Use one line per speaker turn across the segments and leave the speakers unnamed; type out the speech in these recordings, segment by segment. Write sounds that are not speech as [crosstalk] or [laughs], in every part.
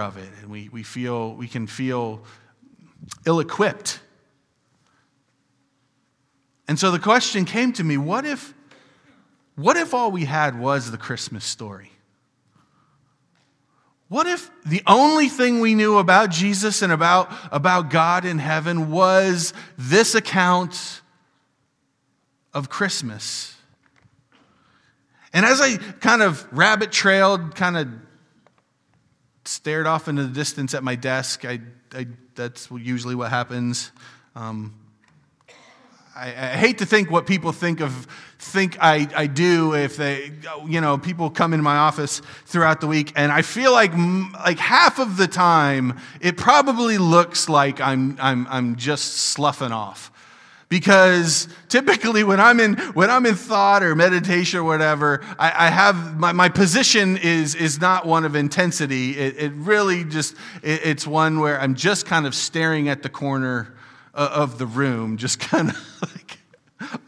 of it, and we, we feel we can feel ill-equipped. And so the question came to me, what if what if all we had was the Christmas story? What if the only thing we knew about Jesus and about, about God in heaven was this account of Christmas? And as I kind of rabbit trailed, kind of stared off into the distance at my desk, I, I that's usually what happens. Um, I, I, hate to think what people think of think I, I do if they you know people come into my office throughout the week and I feel like like half of the time it probably looks like I'm I'm I'm just sloughing off because typically when i'm in when i'm in thought or meditation or whatever i, I have my, my position is is not one of intensity. It, it really just it, it's one where i'm just kind of staring at the corner of the room just [laughs] kind of like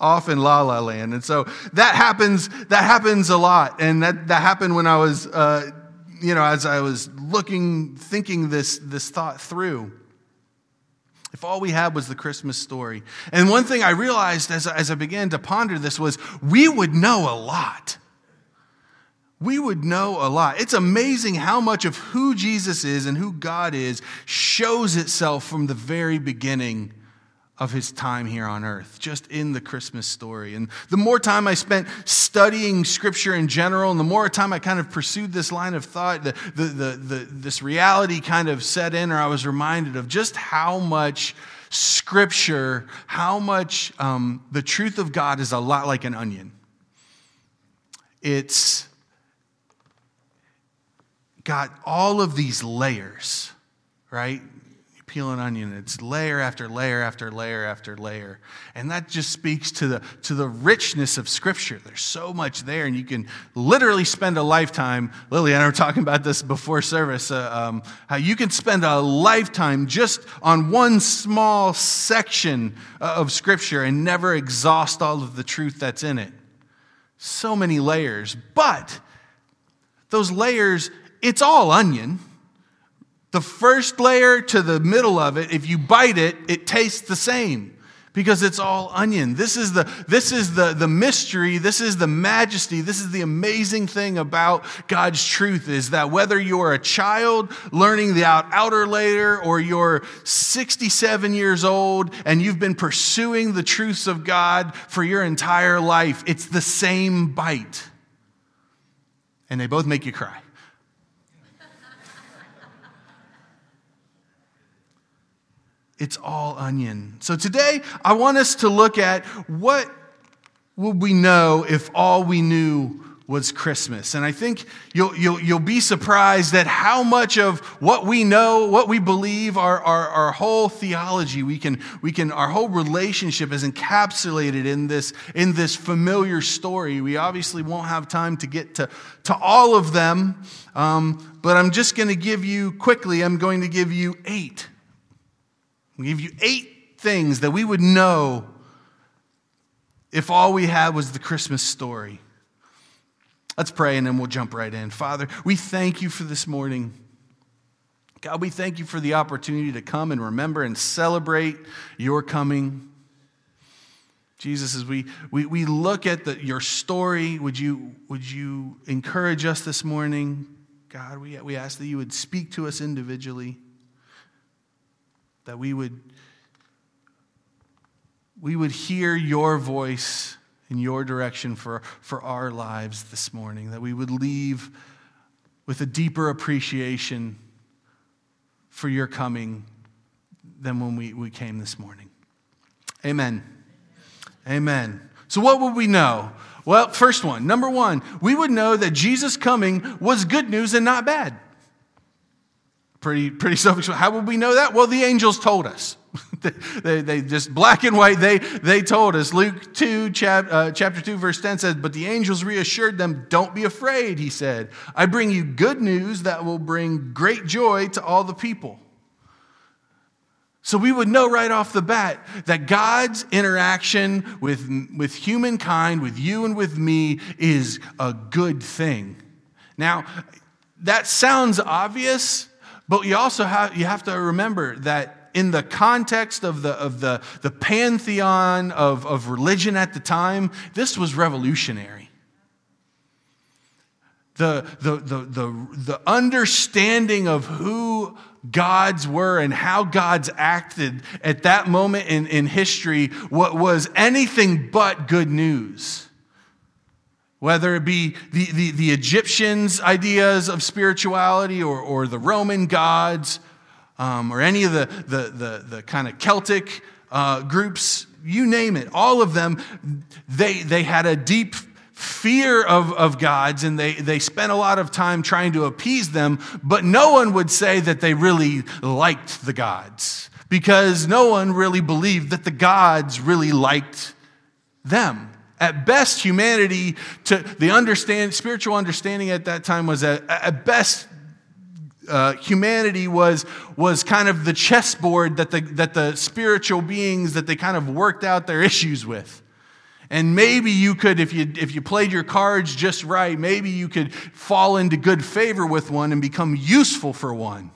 off in la la land. And so that happens that happens a lot. And that that happened when i was uh, you know as i was looking thinking this this thought through if all we had was the Christmas story. And one thing I realized as, as I began to ponder this was we would know a lot. We would know a lot. It's amazing how much of who Jesus is and who God is shows itself from the very beginning of his time here on earth, just in the Christmas story. And the more time I spent studying scripture in general, and the more time I kind of pursued this line of thought, the, the, the, the, this reality kind of set in, or I was reminded of just how much scripture, how much um, the truth of God is a lot like an onion. It's got all of these layers, right? Peel an onion. It's layer after layer after layer after layer. And that just speaks to the, to the richness of Scripture. There's so much there, and you can literally spend a lifetime. Lily and I were talking about this before service uh, um, how you can spend a lifetime just on one small section uh, of Scripture and never exhaust all of the truth that's in it. So many layers. But those layers, it's all onion the first layer to the middle of it, if you bite it, it tastes the same because it's all onion. This is the this is the the mystery, this is the majesty, this is the amazing thing about God's truth is that whether you're a child learning the out, outer layer or you're 67 years old and you've been pursuing the truths of God for your entire life, it's the same bite. And they both make you cry. It's all onion. So today, I want us to look at what would we know if all we knew was Christmas. And I think you'll, you'll, you'll be surprised at how much of what we know, what we believe, our, our, our whole theology, we can, we can, our whole relationship is encapsulated in this, in this familiar story. We obviously won't have time to get to, to all of them, um, but I'm just going to give you quickly, I'm going to give you eight we give you eight things that we would know if all we had was the Christmas story. Let's pray and then we'll jump right in. Father, we thank you for this morning. God, we thank you for the opportunity to come and remember and celebrate your coming. Jesus, as we, we, we look at the, your story, would you, would you encourage us this morning? God, we, we ask that you would speak to us individually that we would we would hear your voice in your direction for, for our lives this morning, that we would leave with a deeper appreciation for your coming than when we, we came this morning. Amen. Amen. So, what would we know? Well, first one, number one, we would know that Jesus' coming was good news and not bad. Pretty, pretty self How would we know that? Well, the angels told us. [laughs] they, they, just black and white, they, they told us. Luke 2, chap, uh, chapter 2, verse 10 says, But the angels reassured them, Don't be afraid, he said. I bring you good news that will bring great joy to all the people. So we would know right off the bat that God's interaction with, with humankind, with you and with me, is a good thing. Now, that sounds obvious, But you also have, you have to remember that in the context of the, of the, the pantheon of, of religion at the time, this was revolutionary. The, the, the, the, the understanding of who gods were and how gods acted at that moment in, in history what was anything but good news. Whether it be the, the, the Egyptians' ideas of spirituality or, or the Roman gods um, or any of the, the, the, the kind of Celtic uh, groups, you name it, all of them, they, they had a deep fear of, of gods and they, they spent a lot of time trying to appease them, but no one would say that they really liked the gods because no one really believed that the gods really liked them. At best, humanity, to the understand, spiritual understanding at that time was at, at best, uh, humanity was, was kind of the chessboard that the, that the spiritual beings that they kind of worked out their issues with. And maybe you could, if you, if you played your cards just right, maybe you could fall into good favor with one and become useful for one.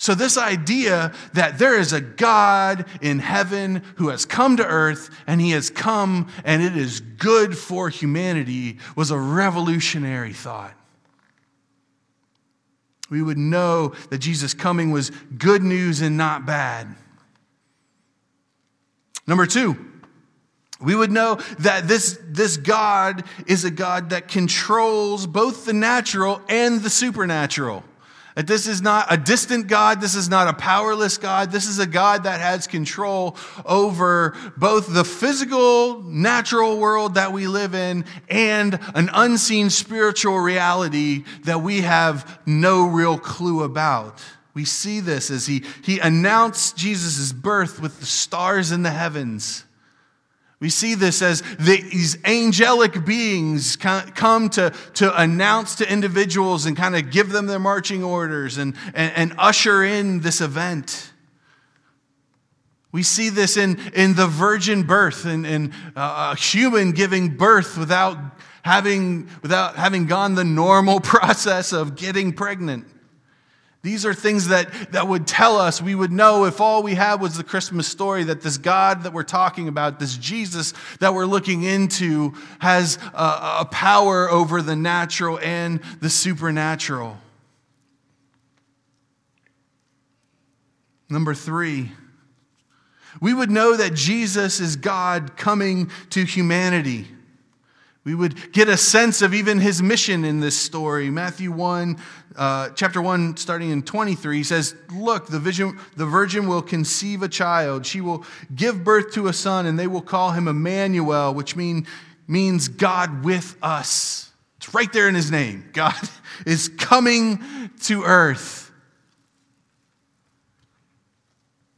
So, this idea that there is a God in heaven who has come to earth and he has come and it is good for humanity was a revolutionary thought. We would know that Jesus' coming was good news and not bad. Number two, we would know that this, this God is a God that controls both the natural and the supernatural. That this is not a distant God, this is not a powerless God, this is a God that has control over both the physical, natural world that we live in and an unseen spiritual reality that we have no real clue about. We see this as he, he announced Jesus' birth with the stars in the heavens. We see this as these angelic beings come to, to announce to individuals and kind of give them their marching orders and, and, and usher in this event. We see this in, in the virgin birth and in, uh, a human giving birth without having, without having gone the normal [laughs] process of getting pregnant. These are things that, that would tell us, we would know if all we had was the Christmas story, that this God that we're talking about, this Jesus that we're looking into, has a, a power over the natural and the supernatural. Number three, we would know that Jesus is God coming to humanity. We would get a sense of even his mission in this story. Matthew 1, uh, chapter 1, starting in 23, says, Look, the, vision, the virgin will conceive a child. She will give birth to a son, and they will call him Emmanuel, which mean, means God with us. It's right there in his name. God [laughs] is coming to earth.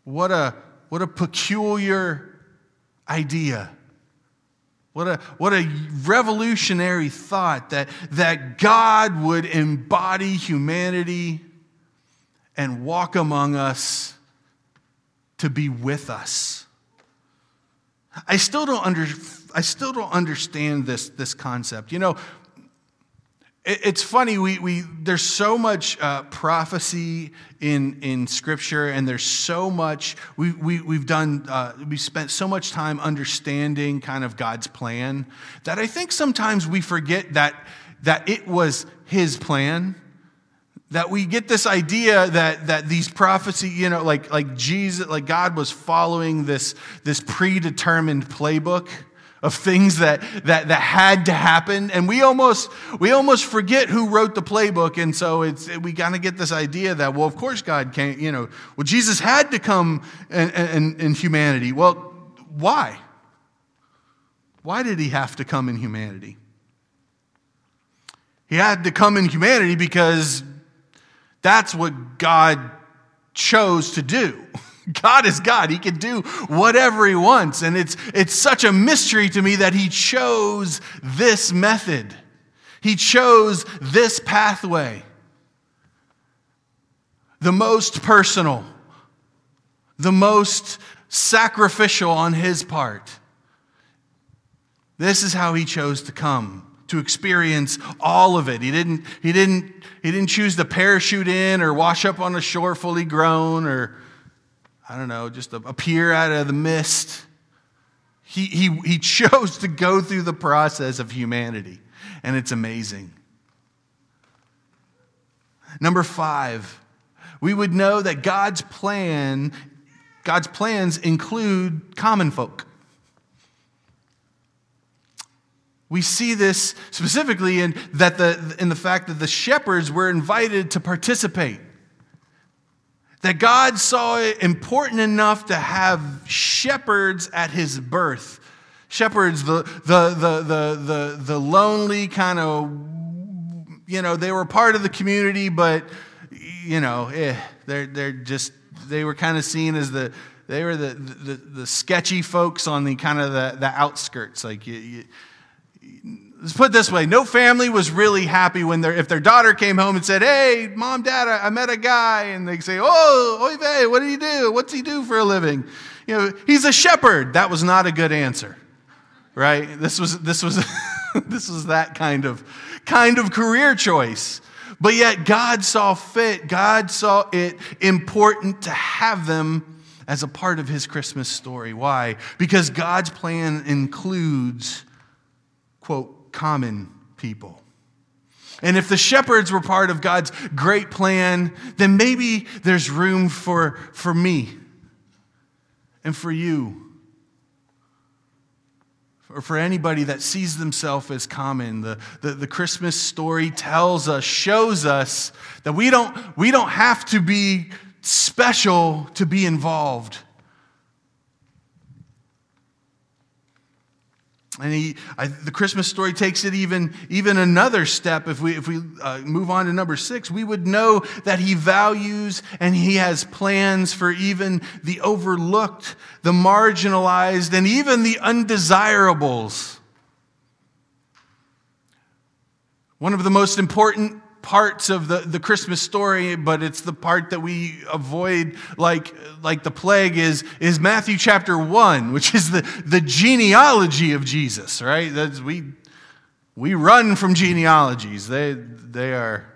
What a, what a peculiar idea. What a, what a revolutionary thought that, that God would embody humanity and walk among us to be with us. I still don't, under, I still don't understand this, this concept. You know, it's funny, we, we, there's so much uh, prophecy in, in Scripture, and there's so much, we, we, we've done, uh, we spent so much time understanding kind of God's plan that I think sometimes we forget that, that it was His plan. That we get this idea that, that these prophecy, you know, like, like Jesus, like God was following this, this predetermined playbook of things that, that, that had to happen. And we almost, we almost forget who wrote the playbook. And so it's, we kind of get this idea that, well, of course God came, you know, well, Jesus had to come in, in, in humanity. Well, why? Why did he have to come in humanity? He had to come in humanity because that's what God chose to do. [laughs] [laughs] God is God. He can do whatever he wants. And it's, it's such a mystery to me that he chose this method. He chose this pathway. The most personal, the most sacrificial on his part. This is how he chose to come to experience all of it. He didn't, he didn't, he didn't choose to parachute in or wash up on the shore fully grown or, I don't know, just appear out of the mist. He, he, he [laughs] chose to go through the process of humanity, and it's amazing. Number five, we would know that God's plan, God's plans include common folk. We see this specifically in, that the, in the fact that the shepherds were invited to participate. That God saw it important enough to have shepherds at his birth. Shepherds, the, the, the, the, the, the lonely kind of, you know, they were part of the community, but, you know, eh, they're, they're just, they were kind of seen as the, they were the, the, the sketchy folks on the kind of the, the outskirts. Like, you, you let's put it this way. No family was really happy when their if their daughter came home and said hey mom dad i, I met a guy and they say oh oy vey, what did he do? What's he do for a living? You know he's a shepherd. That was not a good answer right? This was this was [laughs] this was that kind of kind of career choice. But yet god saw fit god saw it important to have them as a part of his christmas story. Why? Because god's plan includes quote, common people. And if the shepherds were part of God's great plan, then maybe there's room for, for me and for you. Or for anybody that sees themselves as common. The, the, the Christmas story tells us, shows us that we don't, we don't have to be special to be involved. And he, I, the Christmas story takes it even, even another step. If we, if we uh, move on to number six, we would know that he values and he has plans for even the overlooked, the marginalized, and even the undesirables. One of the most important parts of the, the Christmas story, but it's the part that we avoid like, like the plague is, is Matthew chapter 1, which is the, the genealogy of Jesus, right? That's, we, we run from genealogies. They, they are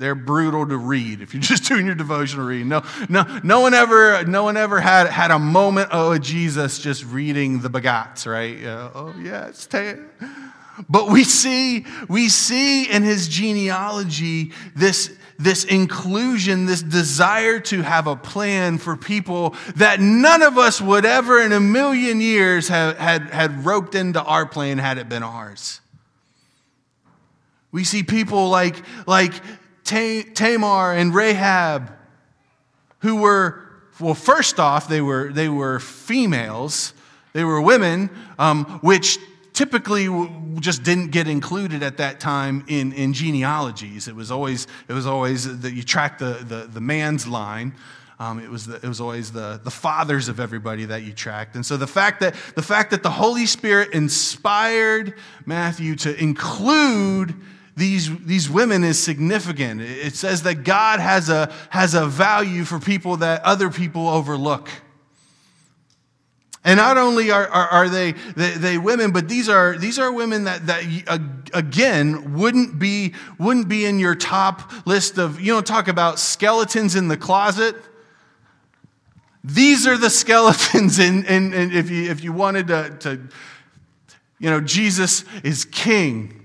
they're brutal to read if you're [laughs] just doing your devotional reading. No, no, no one ever, no one ever had, had a moment of oh, Jesus just reading the begats, right? Uh, oh yeah, it's but we see, we see in his genealogy this, this inclusion, this desire to have a plan for people that none of us would ever in a million years have had, had roped into our plan had it been ours. We see people like, like Tamar and Rahab, who were, well, first off, they were, they were females, they were women, um, which typically just didn't get included at that time in, in genealogies. It was always, it was always that you track the, the, the man's line. Um, it, was the, it was always the, the fathers of everybody that you tracked. And so the fact that, the fact that the Holy Spirit inspired Matthew to include these, these women is significant. It says that God has a, has a value for people that other people overlook. And not only are, are, are they, they, they, women, but these are, these are women that, that uh, again, wouldn't be, wouldn't be in your top list of, you don't talk about skeletons in the closet. These are the [laughs] skeletons in, in, in if, you, if you wanted to, to, you know, Jesus is king.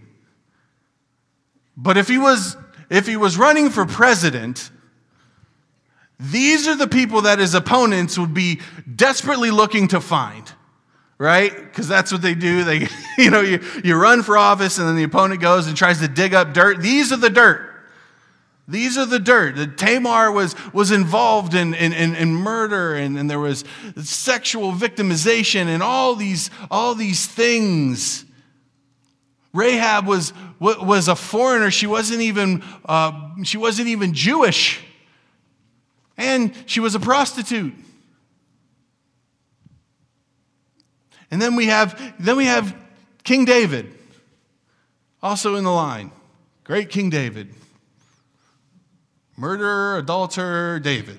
But if he was, if he was running for president, these are the people that his opponents would be desperately looking to find, right? Because that's what they do. They, [laughs] you know, you, you run for office and then the opponent goes and tries to dig up dirt. These are the dirt. These are the dirt. The Tamar was, was involved in, in, in, in murder and, and there was sexual victimization and all these, all these things. Rahab was, was a foreigner. She wasn't even, uh, she wasn't even Jewish and she was a prostitute. And then we have then we have King David also in the line. Great King David. Murderer, adulterer, David.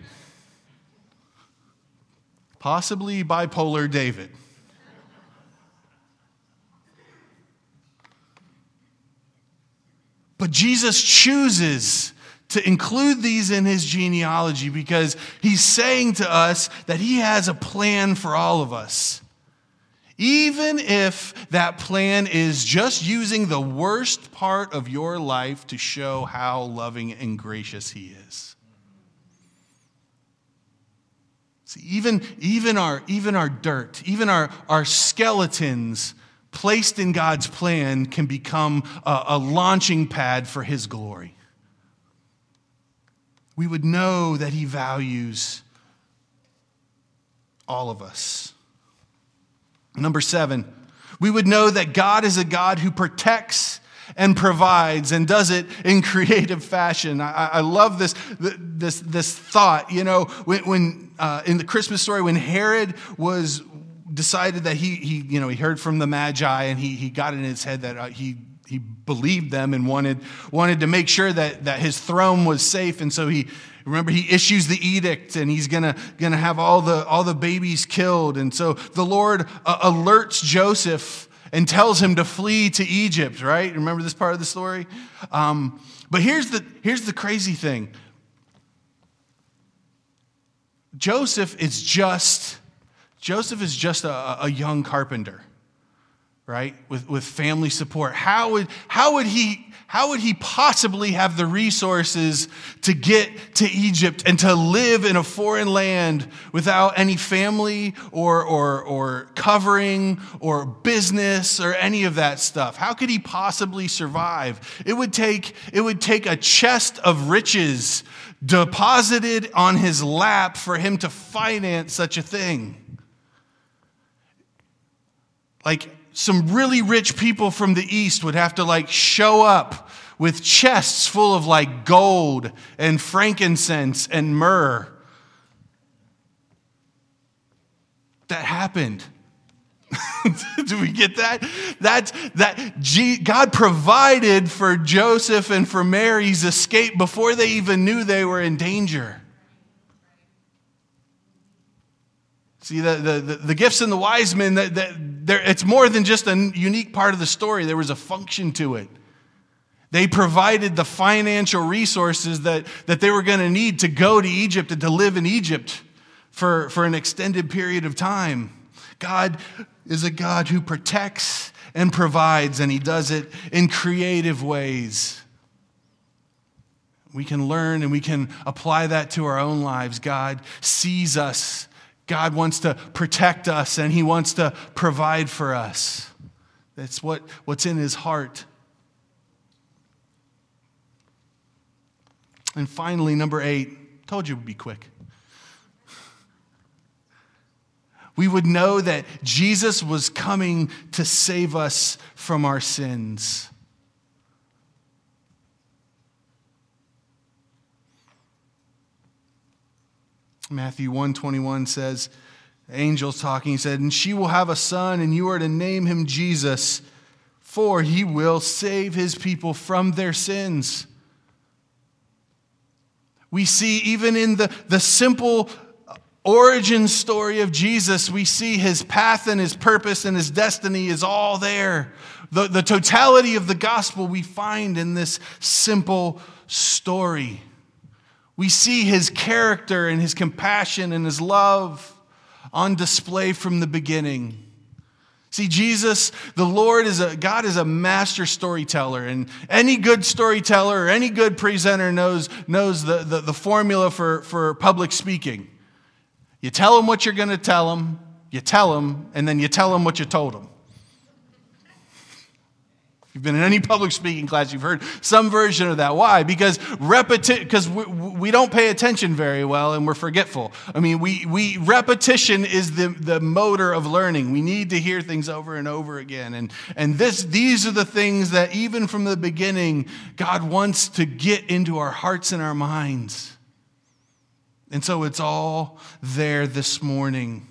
Possibly bipolar David. But Jesus chooses to include these in his genealogy because he's saying to us that he has a plan for all of us. Even if that plan is just using the worst part of your life to show how loving and gracious he is. See, even, even, our, even our dirt, even our, our skeletons placed in God's plan can become a, a launching pad for his glory we would know that He values all of us. Number seven, we would know that God is a God who protects and provides and does it in [laughs] creative fashion. I, I love this, this, this thought. You know, when, when uh, in the Christmas story, when Herod was decided that he, he, you know, he heard from the Magi and he, he got in his head that uh, he he believed them and wanted, wanted to make sure that, that his throne was safe. And so he, remember, he issues the edict and he's gonna, gonna have all the, all the babies killed. And so the Lord uh, alerts Joseph and tells him to flee to Egypt, right? Remember this part of the story? Um, but here's the, here's the crazy thing Joseph is just, Joseph is just a, a young carpenter right with, with family support. How would, how, would he, how would he possibly have the resources to get to egypt and to live in a foreign land without any family or, or, or covering or business or any of that stuff? How could he possibly survive? It would take, it would take a chest of riches deposited on his lap for him to finance such a thing. Like some really rich people from the east would have to like show up with chests full of like gold and frankincense and myrrh. That happened. [laughs] Do we get that? That's that G, God provided for Joseph and for Mary's escape before they even knew they were in danger. See, the, the, the, gifts and the wise men, that, that it's more than just a unique part of the story, there was a function to it. They provided the financial resources that, that they were going to need to go to Egypt and to live in Egypt for, for an extended period of time. God is a God who protects and provides, and He does it in creative ways. We can learn and we can apply that to our own lives. God sees us God wants to protect us and He wants to provide for us. That's what, what's in His heart. And finally, number eight, told you it would be quick. We would know that Jesus was coming to save us from our sins. Matthew 121 says, angels talking, he said, And she will have a son, and you are to name him Jesus, for he will save his people from their sins. We see even in the, the simple origin story of Jesus, we see his path and his purpose and his destiny is all there. The, the totality of the gospel we find in this simple story. We see his character and his compassion and his love on display from the beginning. See, Jesus, the Lord is a God is a master storyteller, and any good storyteller or any good presenter knows, knows the, the, the formula for, for public speaking. You tell them what you're going to tell them, you tell them, and then you tell them what you told them you've been in any public speaking class, you've heard some version of that. Why? Because repetition, because we, we don't pay attention very well and we're forgetful. I mean, we, we repetition is the, the motor of learning. We need to hear things over and over again. And, and this, these are the things that even from the beginning, God wants to get into our hearts and our minds. And so it's all there this morning.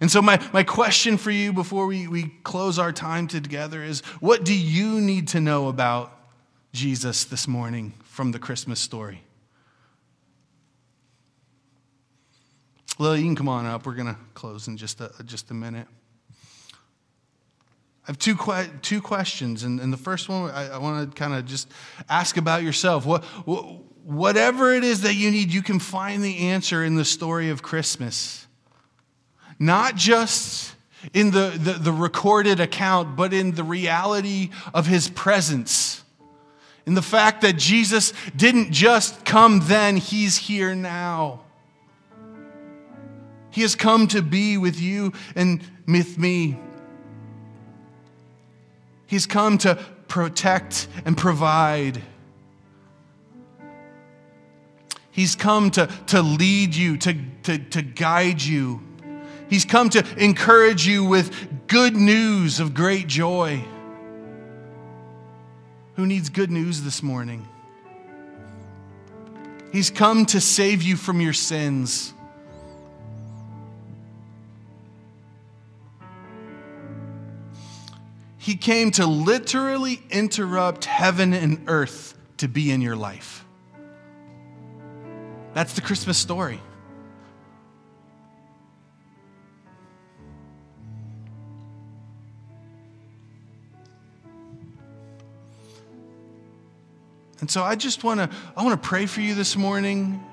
And so, my, my question for you before we, we close our time together is what do you need to know about Jesus this morning from the Christmas story? Lily, you can come on up. We're going to close in just a, just a minute. I have two, que- two questions. And, and the first one, I, I want to kind of just ask about yourself. What, what, whatever it is that you need, you can find the answer in the story of Christmas. Not just in the, the, the recorded account, but in the reality of his presence. In the fact that Jesus didn't just come then, he's here now. He has come to be with you and with me. He's come to protect and provide. He's come to, to lead you, to, to, to guide you. He's come to encourage you with good news of great joy. Who needs good news this morning? He's come to save you from your sins. He came to literally interrupt heaven and earth to be in your life. That's the Christmas story. And so I just want to I want to pray for you this morning.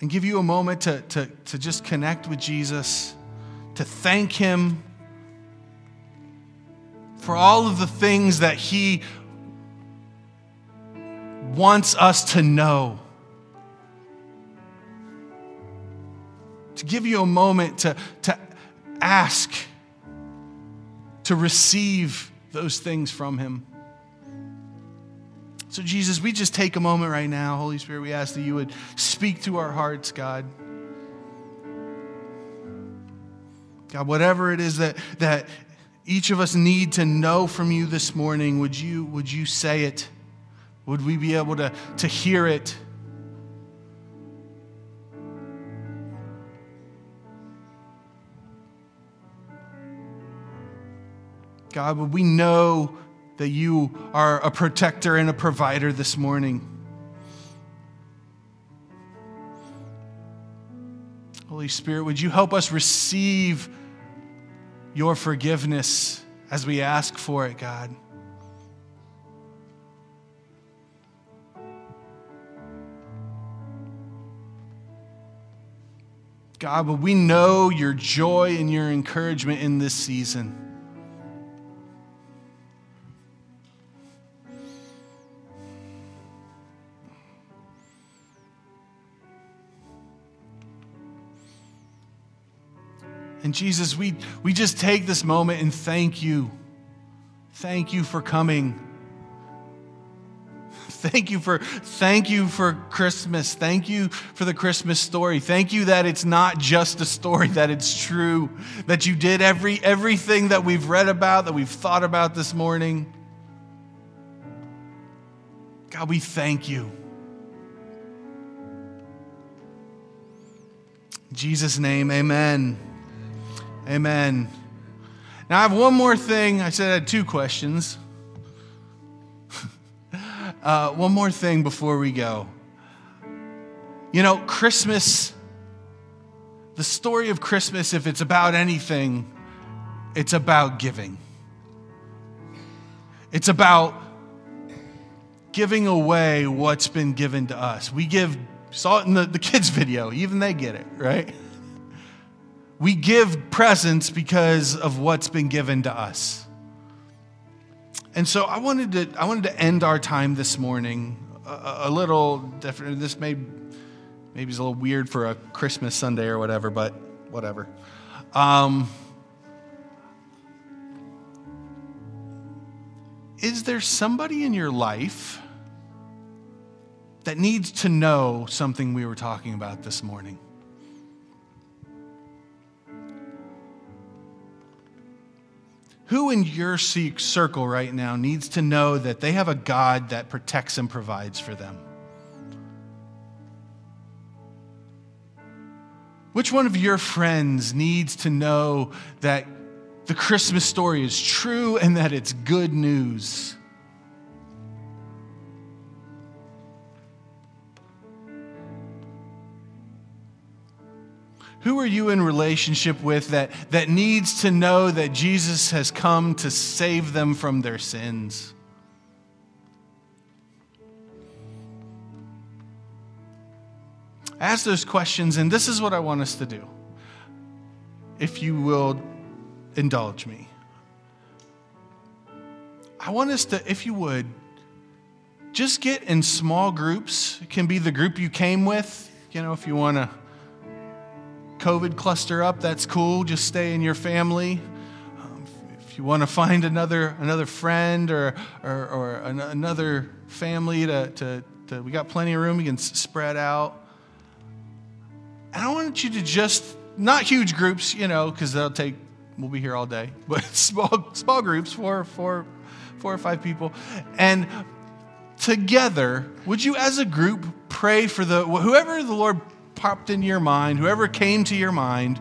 And give you a moment to, to, to just connect with Jesus, to thank Him for all of the things that He wants us to know. To give you a moment to, to ask to receive those things from Him. So, Jesus, we just take a moment right now. Holy Spirit, we ask that you would speak to our hearts, God. God, whatever it is that, that each of us need to know from you this morning, would you, would you say it? Would we be able to, to hear it? God, would we know that you are a protector and a provider this morning? Holy Spirit, would you help us receive your forgiveness as we ask for it, God? God, but we know your joy and your encouragement in this season. And Jesus, we, we just take this moment and thank you. Thank you for coming. Thank you for thank you for Christmas. Thank you for the Christmas story. Thank you that it's not just a story, that it's true. That you did every everything that we've read about, that we've thought about this morning. God, we thank you. In Jesus' name, amen. Amen. Now, I have one more thing. I said I had two questions. [laughs] uh, one more thing before we go. You know, Christmas, the story of Christmas, if it's about anything, it's about giving. It's about giving away what's been given to us. We give, saw it in the, the kids' video, even they get it, right? We give presents because of what's been given to us. And so I wanted to, I wanted to end our time this morning a, a little different. This may, maybe it's a little weird for a Christmas Sunday or whatever, but whatever. Um, is there somebody in your life that needs to know something we were talking about this morning? Who in your circle right now needs to know that they have a God that protects and provides for them? Which one of your friends needs to know that the Christmas story is true and that it's good news? Who are you in relationship with that, that needs to know that Jesus has come to save them from their sins? Ask those questions, and this is what I want us to do. If you will indulge me, I want us to, if you would, just get in small groups. It can be the group you came with. You know, if you want to COVID cluster up, that's cool. Just stay in your family. Um, if you want to find another another friend or or, or an, another family to, to, to, we got plenty of room. You can spread out. And I want you to just not huge groups, you know, because they'll take. We'll be here all day, [laughs] but small small groups, four four four or five people, and together, would you as a group pray for the whoever the Lord popped in your mind, whoever came to your mind,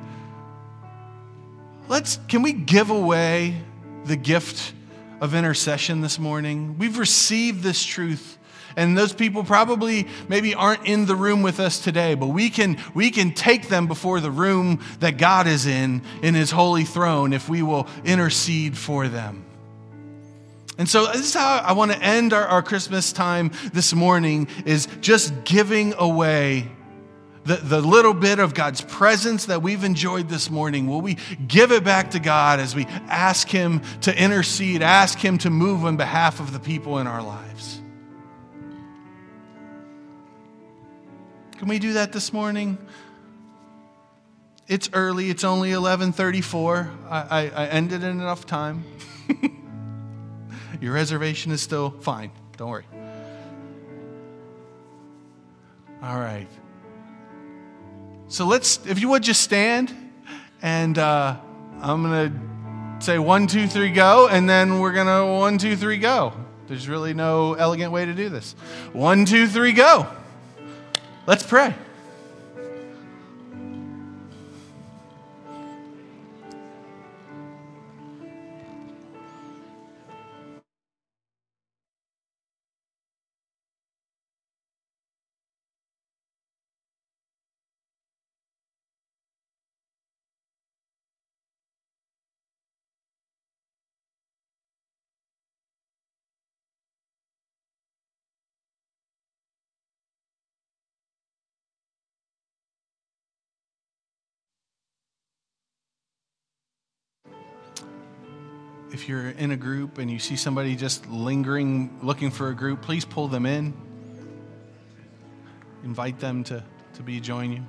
let's can we give away the gift of intercession this morning? We've received this truth. And those people probably maybe aren't in the room with us today, but we can, we can take them before the room that God is in, in his holy throne, if we will intercede for them. And so this is how I want to end our, our Christmas time this morning is just giving away the, the little bit of God's presence that we've enjoyed this morning, will we give it back to God as we ask Him to intercede, ask Him to move on behalf of the people in our lives? Can we do that this morning? It's early. It's only 11:34. I, I, I ended in enough time. [laughs] Your reservation is still fine. Don't worry. All right. So let's, if you would just stand, and uh, I'm going to say one, two, three, go, and then we're going to one, two, three, go. There's really no elegant way to do this. One, two, three, go. Let's pray. If you're in a group and you see somebody just lingering, looking for a group, please pull them in. Invite them to, to be join you.